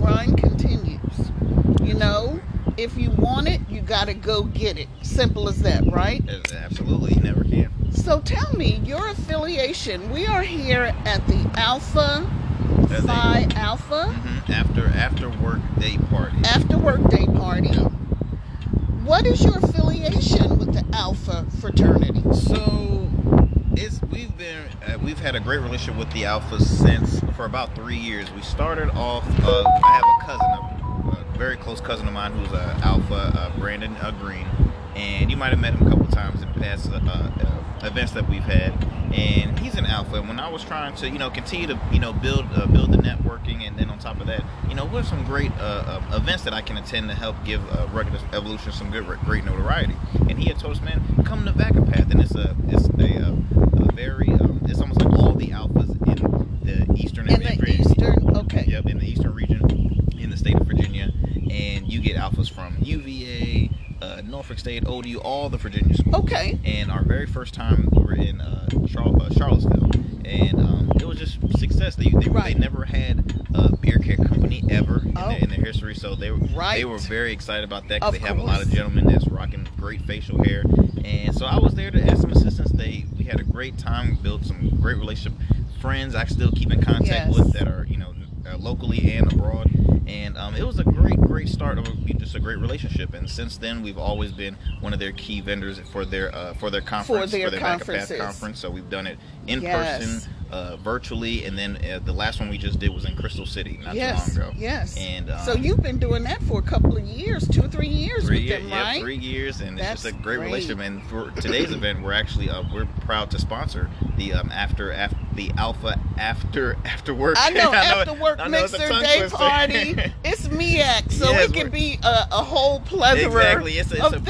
grind continues. You know, if you want it, you got to go get it. Simple as that, right? Absolutely, you never can. So tell me your affiliation. We are here at the Alpha uh, Phi Alpha. Mm-hmm, after after work day party. After work day party. What is your affiliation with the Alpha fraternity? So it's we've been uh, we've had a great relationship with the Alphas since for about three years. We started off. Uh, I have a cousin, a, a very close cousin of mine, who's a Alpha, uh, Brandon uh, Green, and you might have met him a couple times in past uh, events that we've had. And he's an Alpha. And when I was trying to, you know, continue to, you know, build build the networking, and then on top of that, you know, what are some great events that I can attend to help give Rugged Evolution some good, great notoriety? And he had told us, man, come to Vacapath, and it's a, uh, a very um, it's almost like all the alphas in the eastern In the eastern, okay. Yep, in the eastern region, in the state of Virginia, and you get alphas from UVA, uh, Norfolk State, ODU, all the Virginia schools. Okay. And our very first time we were in uh, Char- uh, Charlottesville, and um, it was just success. They they, Right. they never had a beer care company ever in, Oh. their, in their history, so they were Right. they were very excited about that. 'cause Of they have a lot of gentlemen that's rocking great facial hair, and so I was there to ask some assistance. They we had a great time, built some great relationship, friends I still keep in contact Yes. with that are you know uh, locally and abroad, and um, it was a great great start of just a great relationship. And since then, we've always been one of their key vendors for their uh, for their conference for their Back of Path conferences. conference. So we've done it in Yes. person, uh, virtually, and then uh, the last one we just did was in Crystal City not yes. too long ago. Yes. And um, so you've been doing that for a couple of years, two or three years three with years, them, yeah, right? three years, and That's it's just a great, great. relationship. And for today's event, we're actually uh, we're proud to sponsor the um, after after the Alpha after after work. I know, after work know mixer day twister. party. It's MEAC, so Yes, it can be a, a whole plethora Exactly, it's a, it's a,